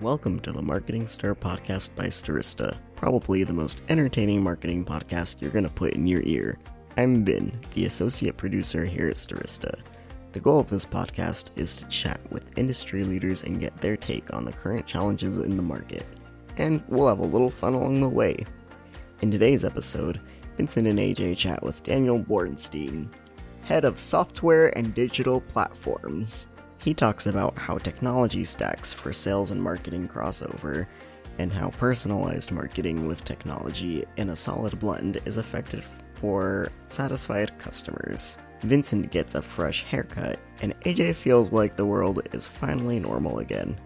Welcome to the Marketing Stir podcast by Stirista, probably the most entertaining marketing podcast you're going to put in your ear. I'm Vin, the associate producer here at Stirista. The goal of this podcast is to chat with industry leaders and get their take on the current challenges in the market. And we'll have a little fun along the way. In today's episode, Vincent and AJ chat with Daniel Bornstein, head of software and digital platforms. He talks about how technology stacks for sales and marketing crossover, and how personalized marketing with technology in a solid blend is effective for satisfied customers. Vincent gets a fresh haircut, and AJ feels like the world is finally normal again.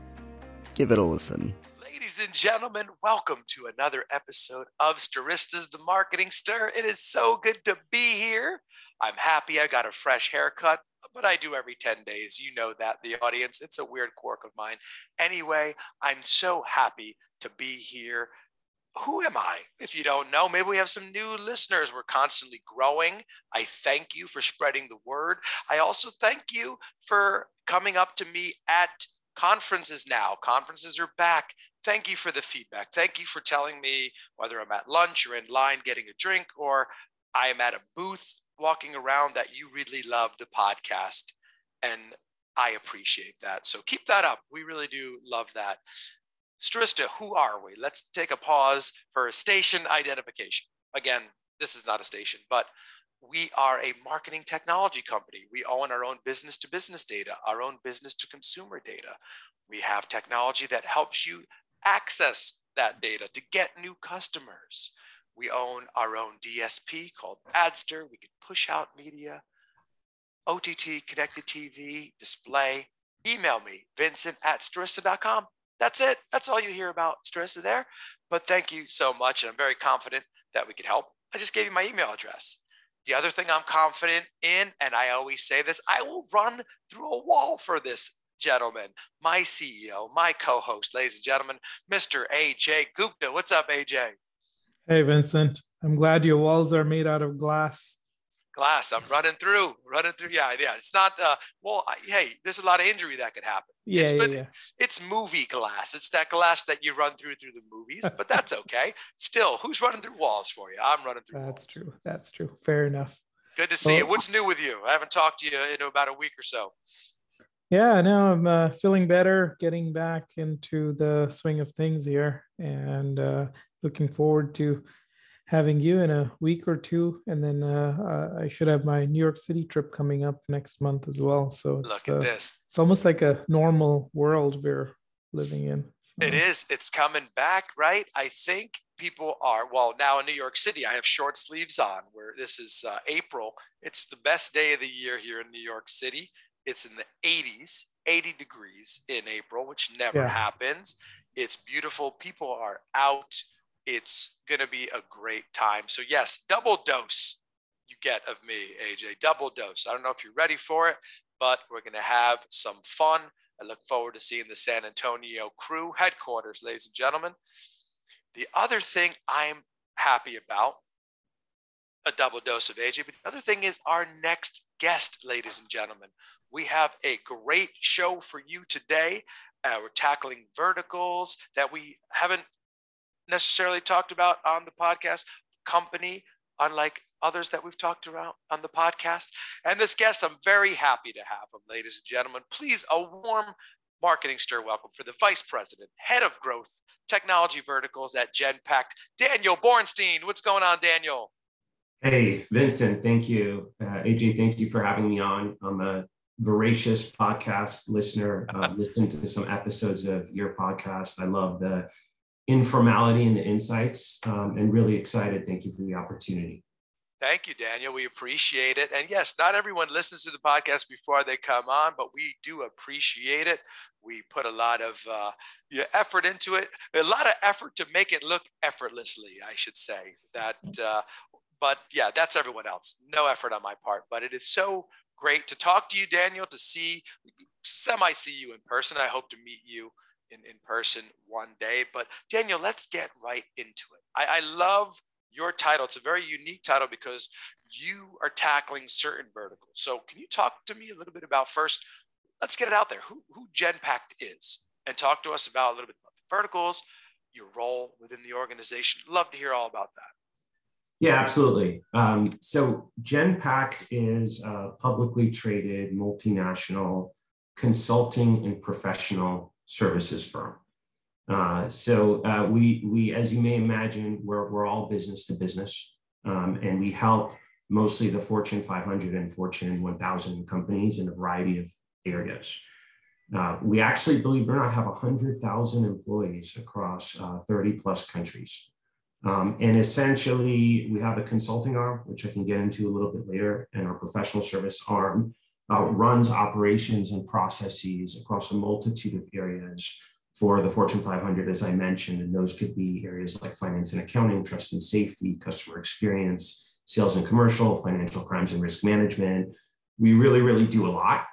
Give it a listen. Ladies and gentlemen, welcome to another episode of Stiristas The Marketing Stir. It is so good to be here. I'm happy I got a fresh haircut but I do every 10 days. You know that, the audience. It's a weird quirk of mine. Anyway, I'm so happy to be here. Who am I? If you don't know, maybe we have some new listeners. We're constantly growing. I thank you for spreading the word. I also thank you for coming up to me at conferences now. Conferences are back. Thank you for the feedback. Thank you for telling me whether I'm at lunch or in line getting a drink or I am at a booth walking around that you really love the podcast. And I appreciate that. So keep that up. We really do love that. Stirista, who are we? Let's take a pause for station identification. Again, this is not a station, but we are a marketing technology company. We own our own business to business data, our own business to consumer data. We have technology that helps you access that data to get new customers. We own our own DSP called Adster. We can push out media, OTT, connected TV, display. Email me, vincent at stirista.com. That's it. That's all you hear about Stirista there. But thank you so much. And I'm very confident that we could help. I just gave you my email address. The other thing I'm confident in, and I always say this, I will run through a wall for this gentleman, my CEO, my co host, ladies and gentlemen, Mr. AJ Gupta. What's up, AJ? Hey, Vincent. I'm glad your walls are made out of glass. Glass. I'm running through, running through. Yeah, yeah. It's not. Uh, well, I, hey, there's a lot of injury that could happen. Yeah, it's, yeah, yeah. It's movie glass. It's that glass that you run through through the movies. But that's okay. Still, who's running through walls for you? I'm running through. That's walls. true. That's true. Fair enough. Good to see well, you. What's new with you? I haven't talked to you in about a week or so. Yeah, no, I'm uh, feeling better, getting back into the swing of things here, and uh, looking forward to having you in a week or two, and then uh, uh, I should have my New York City trip coming up next month as well. So it's, look at uh, this. It's almost like a normal world we're living in. So. It is. It's coming back, right? I think people are well now in New York City. I have short sleeves on. Where this is uh, April. It's the best day of the year here in New York City. It's in the 80s, 80 degrees in April, which never yeah. happens. It's beautiful. People are out. It's going to be a great time. So, yes, double dose you get of me, AJ, double dose. I don't know if you're ready for it, but we're going to have some fun. I look forward to seeing the San Antonio crew headquarters, ladies and gentlemen. The other thing I'm happy about, a double dose of AJ, but the other thing is our next guest, ladies and gentlemen. We have a great show for you today. Uh, we're tackling verticals that we haven't necessarily talked about on the podcast. Company, unlike others that we've talked about on the podcast. And this guest, I'm very happy to have him, ladies and gentlemen. Please, a warm marketing stir welcome for the vice president, head of growth, technology verticals at Genpact, Daniel Bornstein. What's going on, Daniel? Hey, Vincent, thank you. Uh, AJ, thank you for having me on. I'm a voracious podcast listener. Uh, to some episodes of your podcast. I love the informality and the insights, um, and really excited. Thank you for the opportunity. Thank you, Daniel. We appreciate it. And yes, not everyone listens to the podcast before they come on, but we do appreciate it. We put a lot of uh, effort into it, a lot of effort to make it look effortlessly, I should say. That, uh, but yeah, that's everyone else. No effort on my part, but it is so great to talk to you, Daniel, to see, semi see you in person. I hope to meet you in, in person one day. But Daniel, let's get right into it. I, I love your title. It's a very unique title because you are tackling certain verticals. So can you talk to me a little bit about first, let's get it out there, who, who Genpact is and talk to us about a little bit about the verticals, your role within the organization. Love to hear all about that. Yeah, absolutely. Um, so Genpact is a publicly traded multinational consulting and professional services firm. Uh, so uh, we, we, as you may imagine, we're, we're all business to business, um, and we help mostly the Fortune 500 and Fortune 1000 companies in a variety of areas. Uh, we actually, believe it or not, have 100,000 employees across uh, 30 plus countries. Um, and essentially, we have a consulting arm, which I can get into a little bit later, and our professional service arm uh, runs operations and processes across a multitude of areas for the Fortune 500, as I mentioned. And those could be areas like finance and accounting, trust and safety, customer experience, sales and commercial, financial crimes and risk management. We really, really do a lot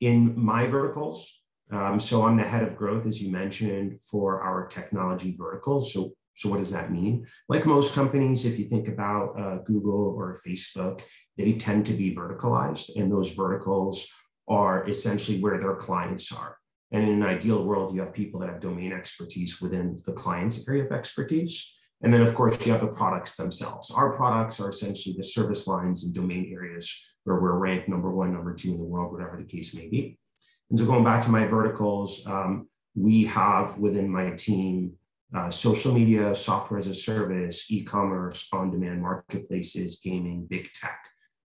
in my verticals. Um, so I'm the head of growth, as you mentioned, for our technology verticals. So, so what does that mean? Like most companies, if you think about uh, Google or Facebook, they tend to be verticalized, and those verticals are essentially where their clients are. And in an ideal world, you have people that have domain expertise within the client's area of expertise. And then, of course, you have the products themselves. Our products are essentially the service lines and domain areas where we're ranked number one, number two in the world, whatever the case may be. And so, going back to my verticals, um, we have within my team uh, social media, software as a service, e commerce, on demand marketplaces, gaming, big tech.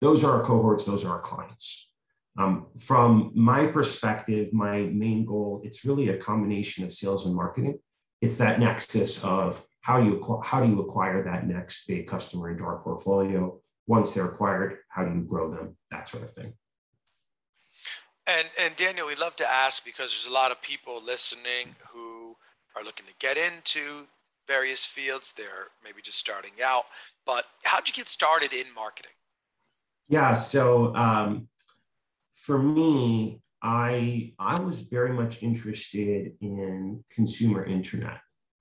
Those are our cohorts, those are our clients. Um, from my perspective, my main goal, it's really a combination of sales and marketing. It's that nexus of how do you how do you acquire that next big customer into our portfolio? Once they're acquired, how do you grow them? That sort of thing. And and Daniel, we'd love to ask because there's a lot of people listening who are looking to get into various fields. They're maybe just starting out. But how'd you get started in marketing? Yeah, so um, for me, I I was very much interested in consumer internet,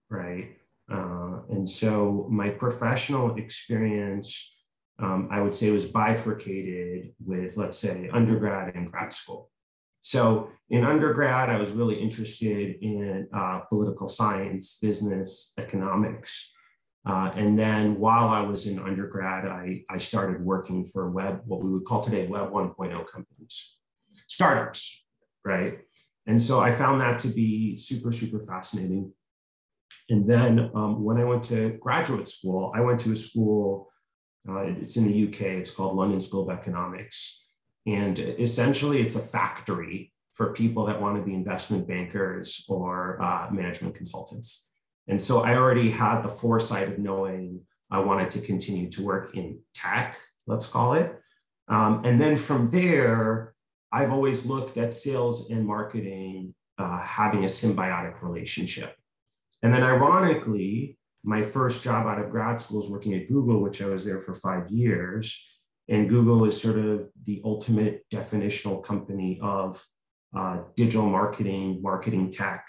right? Uh, and so my professional experience, um, I would say, was bifurcated with, let's say, undergrad and grad school. So in undergrad, I was really interested in uh, political science, business, economics. Uh, and then while I was in undergrad, I, I started working for web, what we would call today web 1.0 companies, startups, right? And so I found that to be super, super fascinating. And then um, when I went to graduate school, I went to a school, uh, it's in the UK, it's called London School of Economics. And essentially, it's a factory for people that want to be investment bankers or uh, management consultants. And so I already had the foresight of knowing I wanted to continue to work in tech, let's call it. Um, and then from there, I've always looked at sales and marketing uh, having a symbiotic relationship. And then, ironically, my first job out of grad school was working at Google, which I was there for five years. And Google is sort of the ultimate definitional company of uh, digital marketing, marketing tech,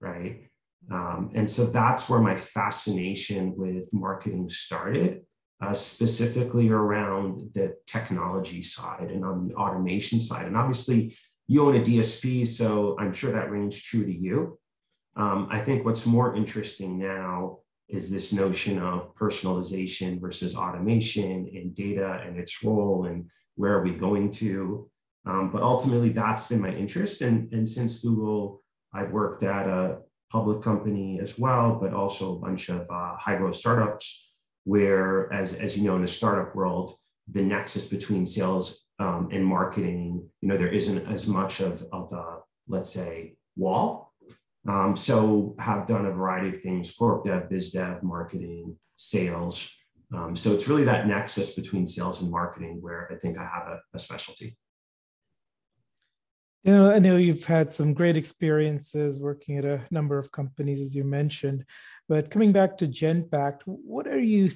right? Um, and so that's where my fascination with marketing started, uh, specifically around the technology side and on the automation side. And obviously, you own a DSP, so I'm sure that rings true to you. Um, I think what's more interesting now is this notion of personalization versus automation and data and its role and where are we going to. Um, but ultimately, that's been my interest. And, and since Google, I've worked at a public company as well, but also a bunch of uh, high growth startups where, as, as you know, in the startup world, the nexus between sales um, and marketing, you know, there isn't as much of, of a, let's say, wall um, so have done a variety of things, corp dev, biz dev, marketing, sales. Um, so it's really that nexus between sales and marketing where I think I have a, a specialty. You know, I know you've had some great experiences working at a number of companies, as you mentioned. But coming back to Genpact, what are you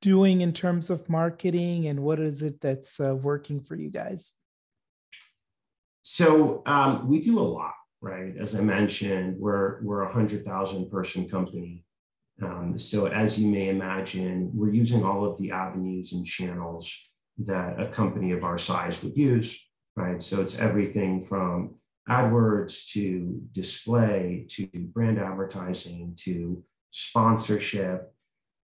doing in terms of marketing, and what is it that's uh, working for you guys? So um, we do a lot right? As I mentioned, we're we're a hundred thousand person company. Um, so as you may imagine, we're using all of the avenues and channels that a company of our size would use, right? So it's everything from AdWords to display to brand advertising to sponsorship.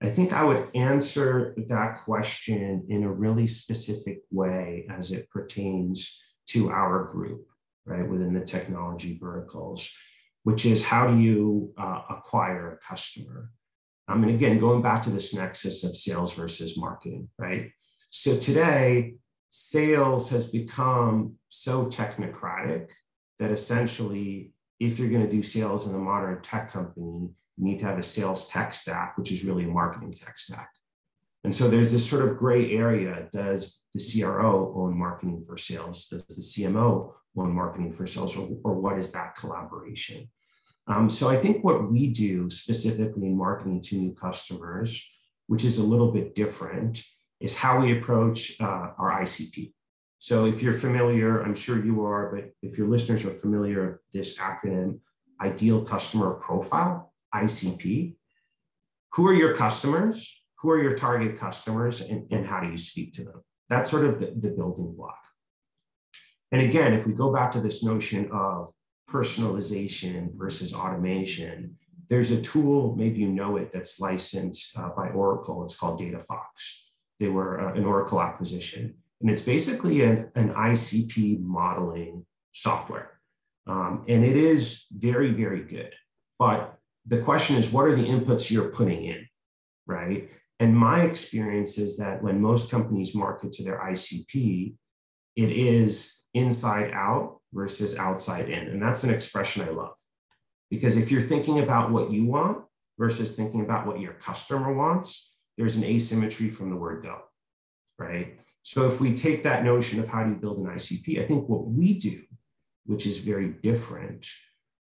I think I would answer that question in a really specific way as it pertains to our group, right, within the technology verticals, which is how do you uh, acquire a customer? Um, and again, going back to this nexus of sales versus marketing, right? So today, sales has become so technocratic that essentially, if you're going to do sales in a modern tech company, you need to have a sales tech stack, which is really a marketing tech stack. And so there's this sort of gray area. Does the CRO own marketing for sales? Does the CMO own marketing for sales? Or, or what is that collaboration? Um, so I think what we do specifically in marketing to new customers, which is a little bit different, is how we approach uh, our ICP. So if you're familiar, I'm sure you are, but if your listeners are familiar with this acronym, Ideal Customer Profile, ICP, who are your customers? Who are your target customers and, and how do you speak to them? That's sort of the, the building block. And again, if we go back to this notion of personalization versus automation, there's a tool, maybe you know it, that's licensed uh, by Oracle. It's called DataFox. They were uh, an Oracle acquisition. And it's basically an, an ICP modeling software. Um, and it is very, very good. But the question is, what are the inputs you're putting in, right? And my experience is that when most companies market to their ICP, it is inside out versus outside in. And that's an expression I love. Because if you're thinking about what you want versus thinking about what your customer wants, there's an asymmetry from the word go, right? So if we take that notion of how do you build an ICP, I think what we do, which is very different,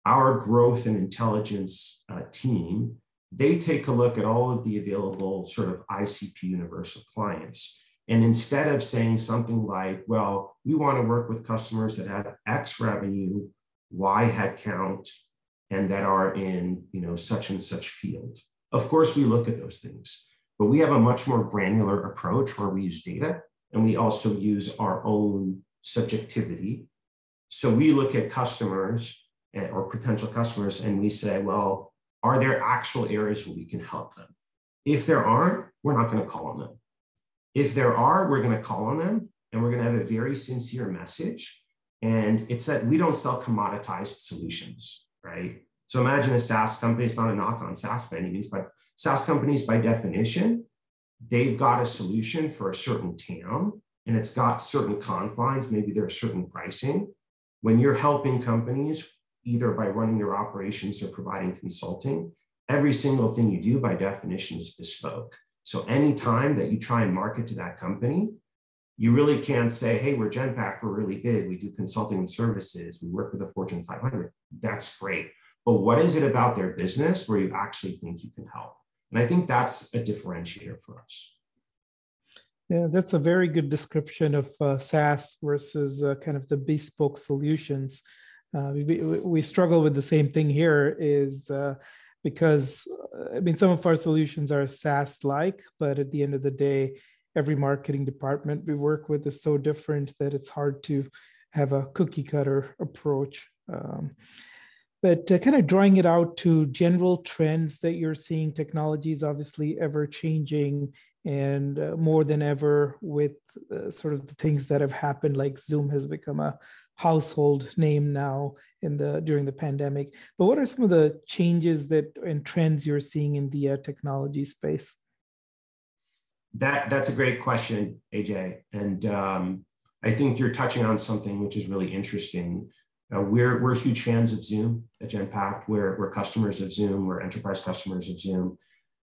our growth and intelligence uh, team, they take a look at all of the available sort of ICP universal clients. And instead of saying something like, well, we want to work with customers that have X revenue, Y headcount, and that are in you know such and such field. Of course, we look at those things, but we have a much more granular approach where we use data and we also use our own subjectivity. So we look at customers eh, or potential customers and we say, well, are there actual areas where we can help them? If there aren't, we're not going to call on them. If there are, we're going to call on them and we're going to have a very sincere message. And it's that we don't sell commoditized solutions, right? So imagine a SaaS company, it's not a knock on SaaS by any means, but SaaS companies by definition, they've got a solution for a certain TAM and it's got certain confines, maybe there's certain pricing. When you're helping companies, either by running their operations or providing consulting, every single thing you do by definition is bespoke. So anytime that you try and market to that company, you really can't say, hey, we're Genpact, we're really big, we do consulting and services, we work with the Fortune 500. That's great. But what is it about their business where you actually think you can help? And I think that's a differentiator for us. Yeah, that's a very good description of uh, SaaS versus uh, kind of the bespoke solutions. Uh, we, we struggle with the same thing here is uh, because uh, I mean, some of our solutions are SaaS like, but at the end of the day, every marketing department we work with is so different that it's hard to have a cookie cutter approach. Um, but uh, kind of drawing it out to general trends that you're seeing, technology is obviously ever changing and uh, more than ever with uh, sort of the things that have happened like zoom has become a household name now in the during the pandemic. But what are some of the changes that and trends you're seeing in the uh, technology space? That that's a great question aj and um, i think you're touching on something which is really interesting. Uh, we're, we're huge fans of zoom at genpact. We're, we're customers of zoom. We're enterprise customers of zoom.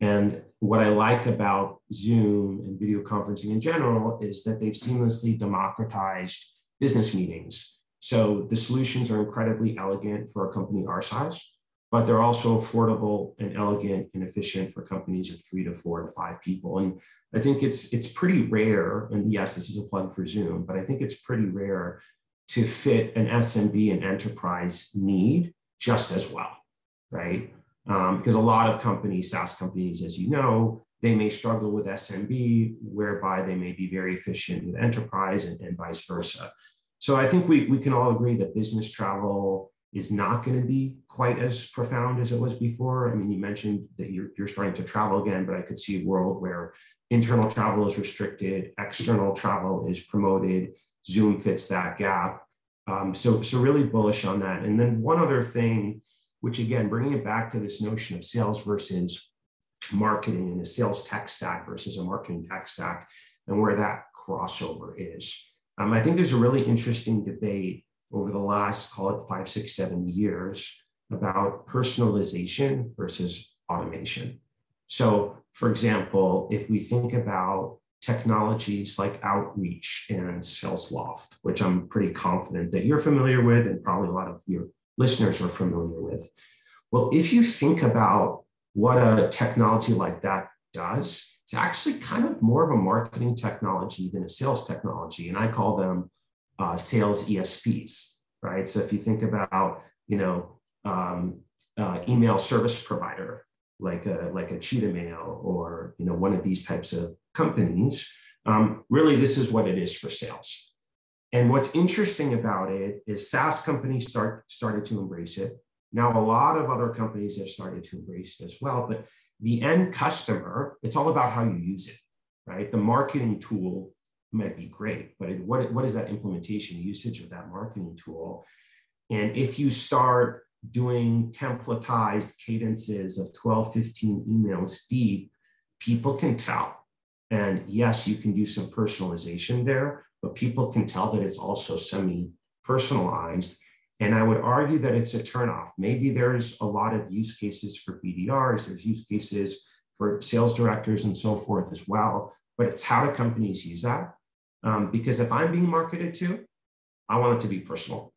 And what I like about Zoom and video conferencing in general is that they've seamlessly democratized business meetings. So the solutions are incredibly elegant for a company our size, but they're also affordable and elegant and efficient for companies of three to four to five people. And I think it's it's pretty rare, and yes, this is a plug for Zoom, but I think it's pretty rare to fit an SMB and enterprise need just as well, right? Um, because a lot of companies, SaaS companies, as you know, they may struggle with SMB, whereby they may be very efficient with enterprise and, and vice versa. So I think we, we can all agree that business travel is not going to be quite as profound as it was before. I mean, you mentioned that you're, you're starting to travel again, but I could see a world where internal travel is restricted, external travel is promoted, Zoom fits that gap. Um, so, so really bullish on that. And then one other thing, which again, bringing it back to this notion of sales versus marketing and a sales tech stack versus a marketing tech stack and where that crossover is. Um, I think there's a really interesting debate over the last, call it five, six, seven years about personalization versus automation. So, for example, if we think about technologies like Outreach and SalesLoft, which I'm pretty confident that you're familiar with, and probably a lot of your listeners are familiar with. Well, if you think about what a technology like that does, it's actually kind of more of a marketing technology than a sales technology. And I call them uh, sales ESPs, right? So if you think about, you know, um, uh, email service provider like a like a Cheetah Mail or you know one of these types of companies, um, really this is what it is for sales. And what's interesting about it is SaaS companies start started to embrace it. Now a lot of other companies have started to embrace it as well, but the end customer, it's all about how you use it, right? The marketing tool might be great, but it, what, what is that implementation usage of that marketing tool? And if you start doing templatized cadences of 12, 15 emails deep, people can tell. And yes, you can do some personalization there, but people can tell that it's also semi personalized. And I would argue that it's a turnoff. Maybe there's a lot of use cases for BDRs, there's use cases for sales directors and so forth as well. But it's how do companies use that? Um, because if I'm being marketed to, I want it to be personal,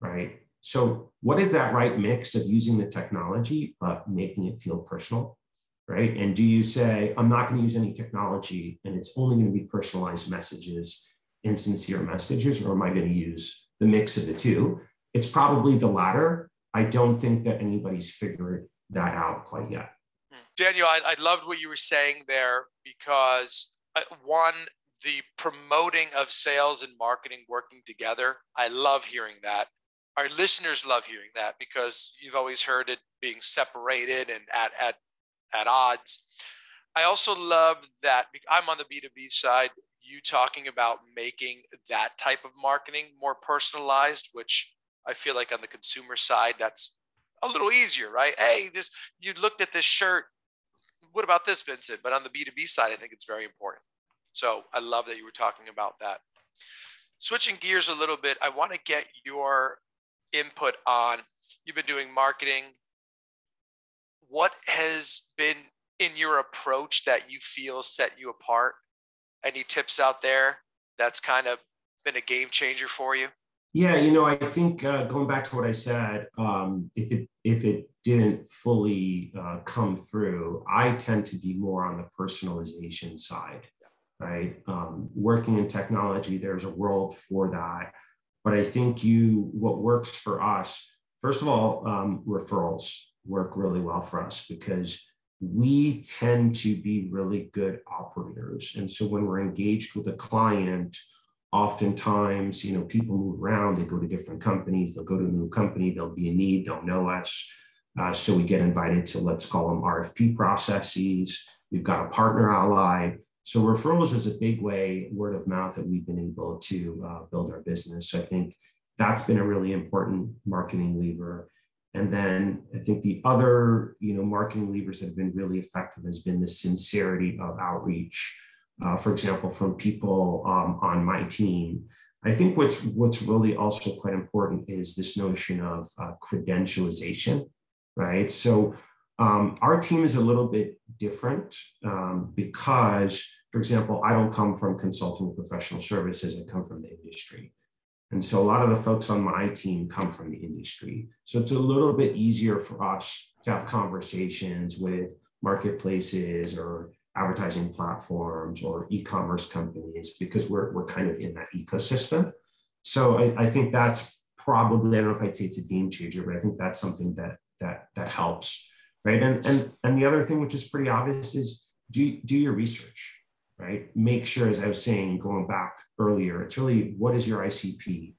right? So, what is that right mix of using the technology but making it feel personal, right? And do you say, I'm not going to use any technology and it's only going to be personalized messages and sincere messages, or am I going to use the mix of the two? It's probably the latter. I don't think that anybody's figured that out quite yet. Daniel, I, I loved what you were saying there because uh, one, the promoting of sales and marketing working together, I love hearing that. Our listeners love hearing that because you've always heard it being separated and at, at, at odds. I also love that I'm on the B2B side, you talking about making that type of marketing more personalized, which I feel like on the consumer side, that's a little easier, right? Hey, this you looked at this shirt. What about this, Vincent? But on the B2B side, I think it's very important. So I love that you were talking about that. Switching gears a little bit, I want to get your input on you've been doing marketing. What has been in your approach that you feel set you apart? Any tips out there that's kind of been a game changer for you? Yeah, you know, I think uh, going back to what I said, um, if it if it didn't fully uh, come through, I tend to be more on the personalization side, right? Um, working in technology, there's a world for that, but I think you what works for us. First of all, um, referrals work really well for us because we tend to be really good operators, and so when we're engaged with a client oftentimes, you know, people move around, they go to different companies, they'll go to a new company, there'll be a need, they'll know us. Uh, so we get invited to, let's call them RFP processes. We've got a partner ally. So referrals is a big way, word of mouth, that we've been able to uh, build our business. So I think that's been a really important marketing lever. And then I think the other, you know, marketing levers that have been really effective has been the sincerity of outreach uh, for example, from people um, on my team. I think what's what's really also quite important is this notion of uh, credentialization, right? So um, our team is a little bit different um, because, for example, I don't come from consulting professional services; I come from the industry. And so a lot of the folks on my team come from the industry. So it's a little bit easier for us to have conversations with marketplaces or advertising platforms or e-commerce companies because we're, we're kind of in that ecosystem. So I, I think that's probably, I don't know if I'd say it's a game changer, but I think that's something that that that helps. Right. And and and the other thing which is pretty obvious is do do your research, right? Make sure, as I was saying, going back earlier, it's really what is your ICP?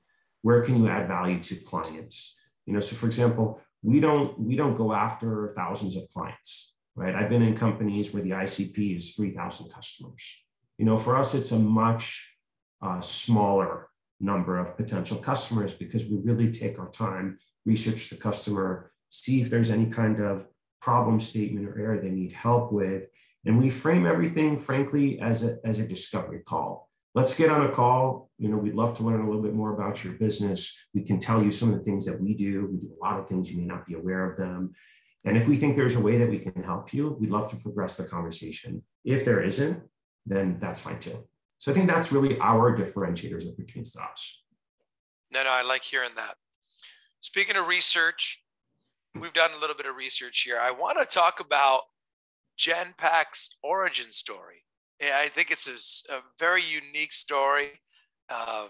where can you add value to clients? You know, so for example, we don't we don't go after thousands of clients, right? I've been in companies where the ICP is 3,000 customers. You know, for us, it's a much uh, smaller number of potential customers because we really take our time, research the customer, see if there's any kind of problem statement or area they need help with. And we frame everything, frankly, as a, as a discovery call. Let's get on a call. You know, we'd love to learn a little bit more about your business. We can tell you some of the things that we do. We do a lot of things, you may not be aware of them. And if we think there's a way that we can help you, we'd love to progress the conversation. If there isn't, then that's fine too. So I think that's really our differentiators of between stocks. No, no, I like hearing that. Speaking of research, we've done a little bit of research here. I want to talk about Genpact's origin story. I think it's a, a very unique story. Um,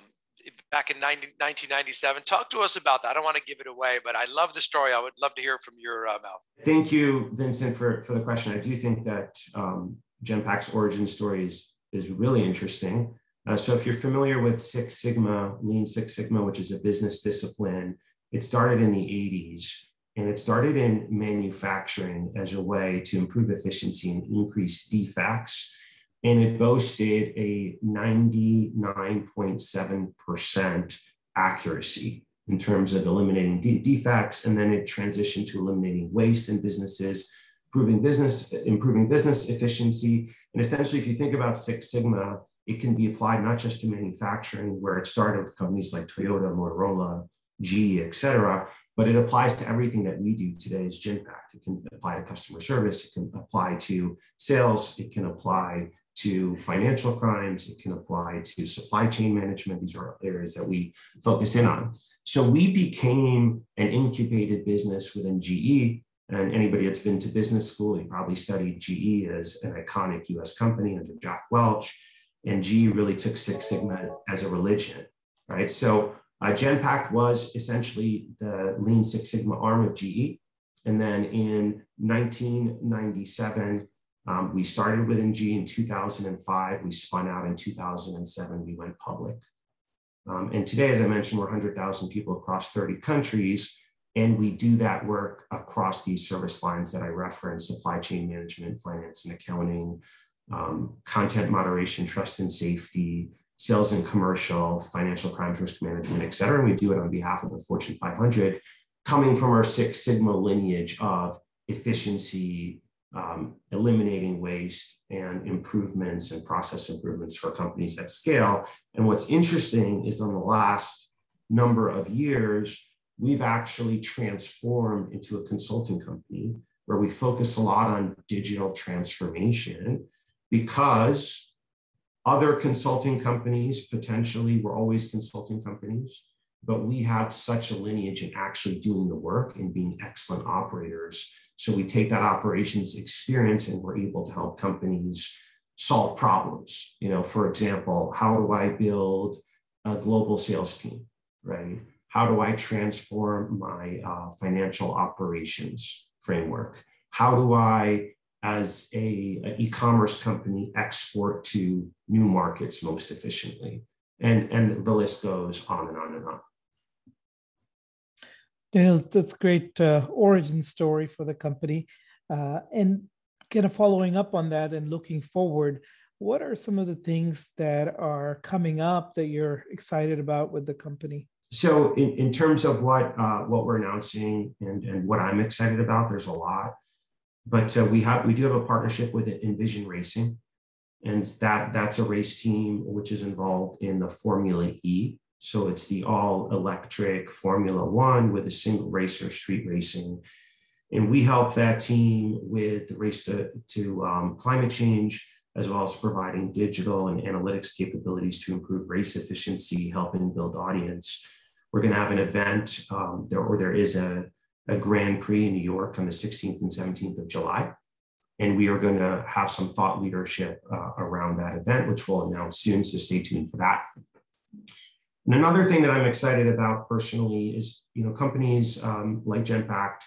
back in 90, 1997. Talk to us about that. I don't want to give it away, but I love the story. I would love to hear it from your uh, mouth. Thank you, Vincent, for, for the question. I do think that um, Genpact's origin story is, is really interesting. Uh, so if you're familiar with Six Sigma, Lean Six Sigma, which is a business discipline, it started in the 80s and it started in manufacturing as a way to improve efficiency and increase defects. And it boasted a 99.7% accuracy in terms of eliminating de- defects. And then it transitioned to eliminating waste in businesses, improving business, improving business efficiency. And essentially, if you think about Six Sigma, it can be applied not just to manufacturing, where it started with companies like Toyota, Motorola, GE, et cetera, but it applies to everything that we do today as Genpact. It can apply to customer service, it can apply to sales, it can apply to financial crimes, it can apply to supply chain management. These are areas that we focus in on. So we became an incubated business within GE. And anybody that's been to business school, you probably studied GE as an iconic US company under Jack Welch. And GE really took Six Sigma as a religion, right? So uh, Genpact was essentially the Lean Six Sigma arm of GE. And then in 1997, um, we started within GE in 2005. We spun out in 2007. We went public. Um, and today, as I mentioned, we're 100,000 people across 30 countries. And we do that work across these service lines that I referenced supply chain management, finance and accounting, um, content moderation, trust and safety, sales and commercial, financial crimes, risk management, et cetera. And we do it on behalf of the Fortune 500, coming from our Six Sigma lineage of efficiency, um, eliminating waste, and improvements and process improvements for companies at scale. And what's interesting is in the last number of years, we've actually transformed into a consulting company where we focus a lot on digital transformation because other consulting companies potentially were always consulting companies, but we have such a lineage in actually doing the work and being excellent operators. So we take that operations experience and we're able to help companies solve problems. You know, for example, how do I build a global sales team, right? How do I transform my uh, financial operations framework? How do I as a, a e-commerce company export to new markets most efficiently and and the list goes on and on and on Daniel, that's great uh, origin story for the company. Uh, and kind of following up on that and looking forward, what are some of the things that are coming up that you're excited about with the company? So, in, in terms of what uh, what we're announcing and, and what I'm excited about, there's a lot but uh, we have we do have a partnership with Envision Racing, and that that's a race team which is involved in the Formula E. So it's the all electric Formula One with a single racer, street racing, and we help that team with the race to, to um, climate change as well as providing digital and analytics capabilities to improve race efficiency, helping build audience. We're going to have an event, um, there, or there is a a Grand Prix in New York on the 16th and 17th of July. And we are going to have some thought leadership uh, around that event, which we'll announce soon. So stay tuned for that. And another thing that I'm excited about personally is, you know, companies um, like Genpact,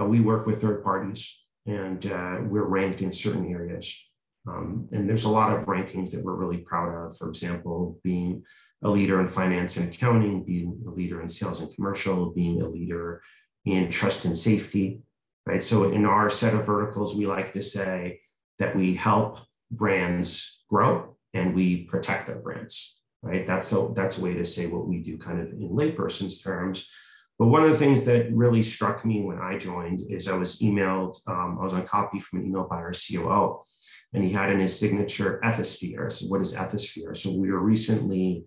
uh, we work with third parties and uh, we're ranked in certain areas. Um, and there's a lot of rankings that we're really proud of. For example, being a leader in finance and accounting, being a leader in sales and commercial, being a leader in trust and safety, right? So in our set of verticals, we like to say that we help brands grow and we protect their brands, right? That's a, that's a way to say what we do kind of in layperson's terms. But one of the things that really struck me when I joined is I was emailed, um, I was on copy from an email by our COO, and he had in his signature Ethisphere. So, what is Ethisphere? So, we were recently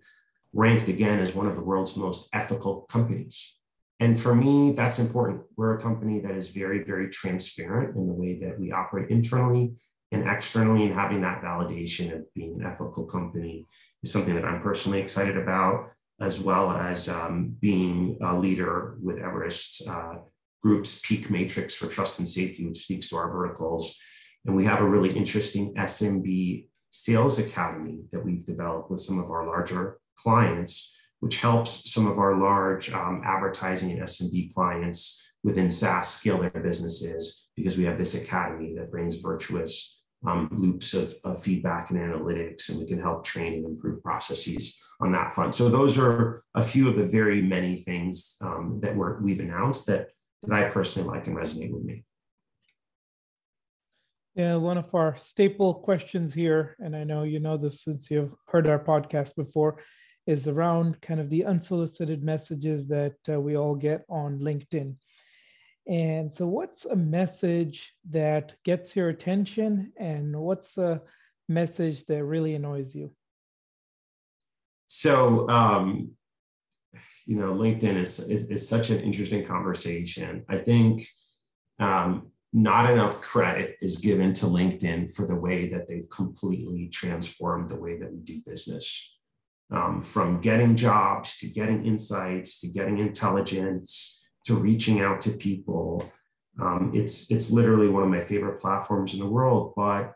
ranked again as one of the world's most ethical companies. And for me, that's important. We're a company that is very, very transparent in the way that we operate internally and externally, and having that validation of being an ethical company is something that I'm personally excited about, as well as um, being a leader with Everest uh, Group's Peak Matrix for Trust and Safety, which speaks to our verticals. And we have a really interesting SMB sales academy that we've developed with some of our larger clients, which helps some of our large um, advertising and SMB clients within SaaS scale their businesses because we have this academy that brings virtuous um, loops of, of, feedback and analytics, and we can help train and improve processes on that front. So those are a few of the very many things um, that we're, we've announced that, that I personally like and resonate with me. Yeah, one of our staple questions here, and I know you know this since you've heard our podcast before, is around kind of the unsolicited messages that uh, we all get on LinkedIn. And so, what's a message that gets your attention, and what's a message that really annoys you? So, um, you know, LinkedIn is, is, is such an interesting conversation. I think um, not enough credit is given to LinkedIn for the way that they've completely transformed the way that we do business um, from getting jobs to getting insights to getting intelligence to reaching out to people. Um, it's it's literally one of my favorite platforms in the world. But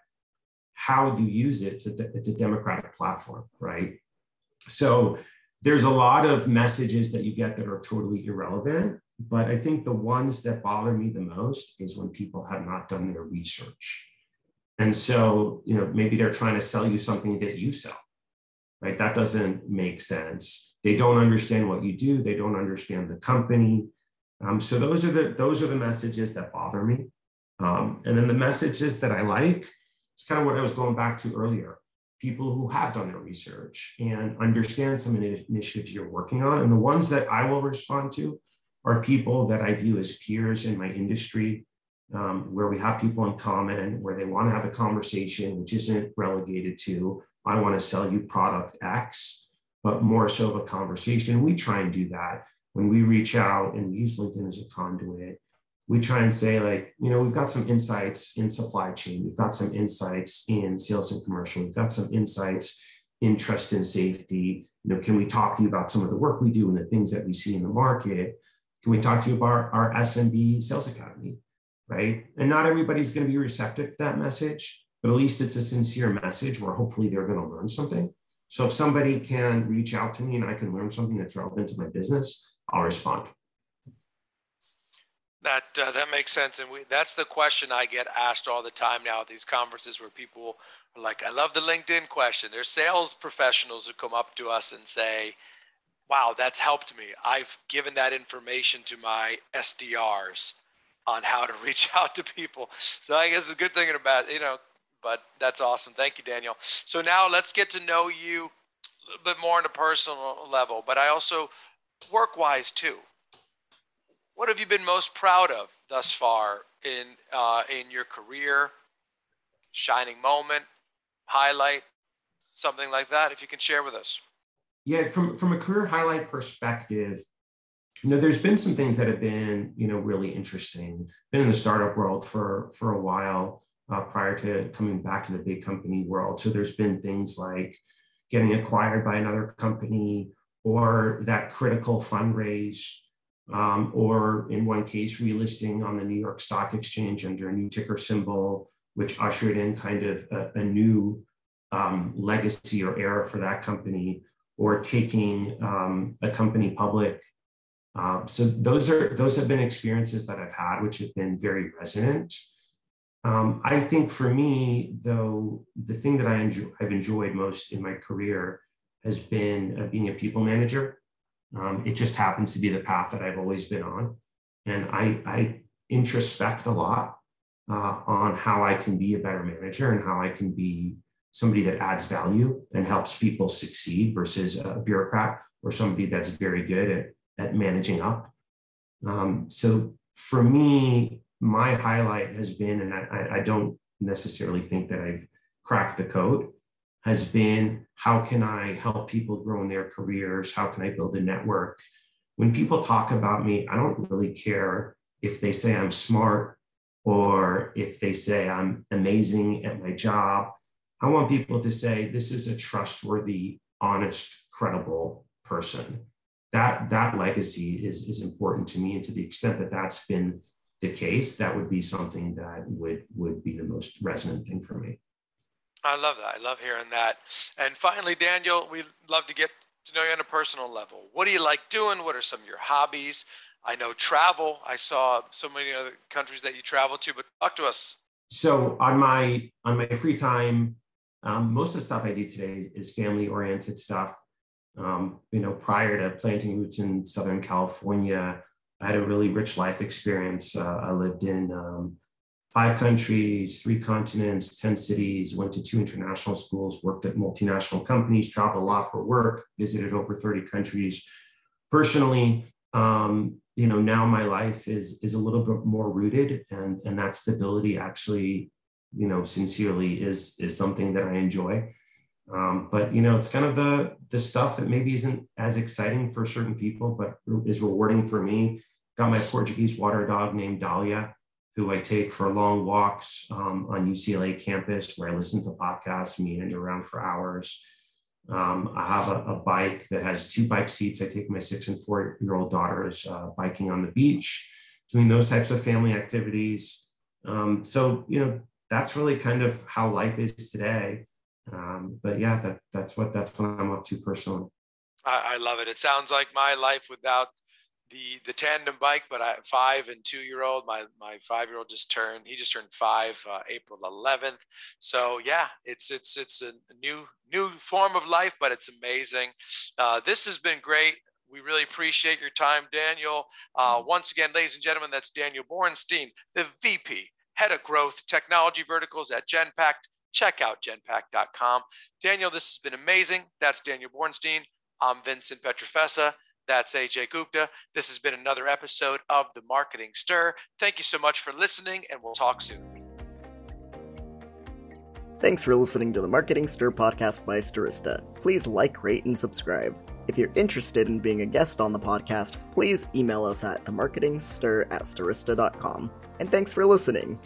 how you use it, it's a, it's a democratic platform, right? So there's a lot of messages that you get that are totally irrelevant. But I think the ones that bother me the most is when people have not done their research. And so, you know, maybe they're trying to sell you something that you sell right? That doesn't make sense. They don't understand what you do. They don't understand the company. Um, so those are the those are the messages that bother me. Um, and then the messages that I like is kind of what I was going back to earlier. People who have done their research and understand some initiatives you're working on. And the ones that I will respond to are people that I view as peers in my industry, um, where we have people in common, where they want to have a conversation, which isn't relegated to I want to sell you product X, but more so of a conversation. We try and do that when we reach out and use LinkedIn as a conduit. We try and say, like, you know, we've got some insights in supply chain, we've got some insights in sales and commercial, we've got some insights in trust and safety. You know, can we talk to you about some of the work we do and the things that we see in the market? Can we talk to you about our SMB sales academy? Right. And not everybody's going to be receptive to that message but at least it's a sincere message where hopefully they're going to learn something. So if somebody can reach out to me and I can learn something that's relevant to my business, I'll respond. That uh, that makes sense, and we, that's the question I get asked all the time now at these conferences where people are like, "I love the LinkedIn question." There's sales professionals who come up to us and say, "Wow, that's helped me. I've given that information to my SDRs on how to reach out to people." So I guess it's a good thing about you know but that's awesome. Thank you, Daniel. So now let's get to know you a little bit more on a personal level, but I also work wise too. What have you been most proud of thus far in uh, in your career? Shining moment, highlight, something like that. If you can share with us. Yeah, from from a career highlight perspective, you know, there's been some things that have been you know really interesting. Been in the startup world for for a while uh, prior to coming back to the big company world. So there's been things like getting acquired by another company or that critical fundraise, um, or in one case, relisting on the New York Stock Exchange under a new ticker symbol, which ushered in kind of a, a new um, legacy or era for that company, or taking um, a company public. Uh, so those are those have been experiences that I've had, which have been very resonant. Um, I think for me, though, the thing that I enjoy, I've enjoyed most in my career has been uh, being a people manager. Um, it just happens to be the path that I've always been on. And I, I introspect a lot uh, on how I can be a better manager and how I can be somebody that adds value and helps people succeed versus a bureaucrat or somebody that's very good at, at managing up. Um, so for me, my highlight has been, and I, I don't necessarily think that I've cracked the code, has been how can I help people grow in their careers? How can I build a network? When people talk about me, I don't really care if they say I'm smart or if they say I'm amazing at my job. I want people to say this is a trustworthy, honest, credible person. That that legacy is is important to me, and to the extent that that's been the case, that would be something that would would be the most resonant thing for me. I love that. I love hearing that. And finally, Daniel, we love to get to know you on a personal level. What do you like doing? What are some of your hobbies? I know travel. I saw so many other countries that you travel to, but talk to us. So on my on my free time, um, most of the stuff I do today is, is family oriented stuff. Um, you know, prior to planting roots in Southern California, I had a really rich life experience. Uh, I lived in um, five countries, three continents, 10 cities, went to two international schools, worked at multinational companies, traveled a lot for work, visited over 30 countries. Personally, um, you know, now my life is is a little bit more rooted, and and that stability actually, you know, sincerely is is something that I enjoy. Um, but you know, it's kind of the the stuff that maybe isn't as exciting for certain people, but is rewarding for me. Got my Portuguese water dog named Dahlia, who I take for long walks um, on UCLA campus, where I listen to podcasts, meander around for hours. Um, I have a, a, bike that has two bike seats. I take my six and four year old daughters uh, biking on the beach, doing those types of family activities. Um, so you know, that's really kind of how life is today. Um, but yeah, that, that's what that's what I'm up to personally. I, I love it. It sounds like my life without the the tandem bike, but I five and two year old. My my five year old just turned. He just turned five, uh, April 11th. So yeah, it's it's it's a new new form of life, but it's amazing. Uh, this has been great. We really appreciate your time, Daniel. Uh, once again, ladies and gentlemen, that's Daniel Bornstein, the VP, Head of Growth Technology Verticals at Genpact check out genpact.com. Daniel, this has been amazing. That's Daniel Bornstein. I'm Vincent Pietrafesa. That's Ajay Gupta. This has been another episode of The Marketing Stir. Thank you so much for listening, and we'll talk soon. Thanks for listening to the Marketing Stir podcast by Stirista. Please like, rate, and subscribe. If you're interested in being a guest on the podcast, please email us at themarketingstir at stirista.com. And thanks for listening.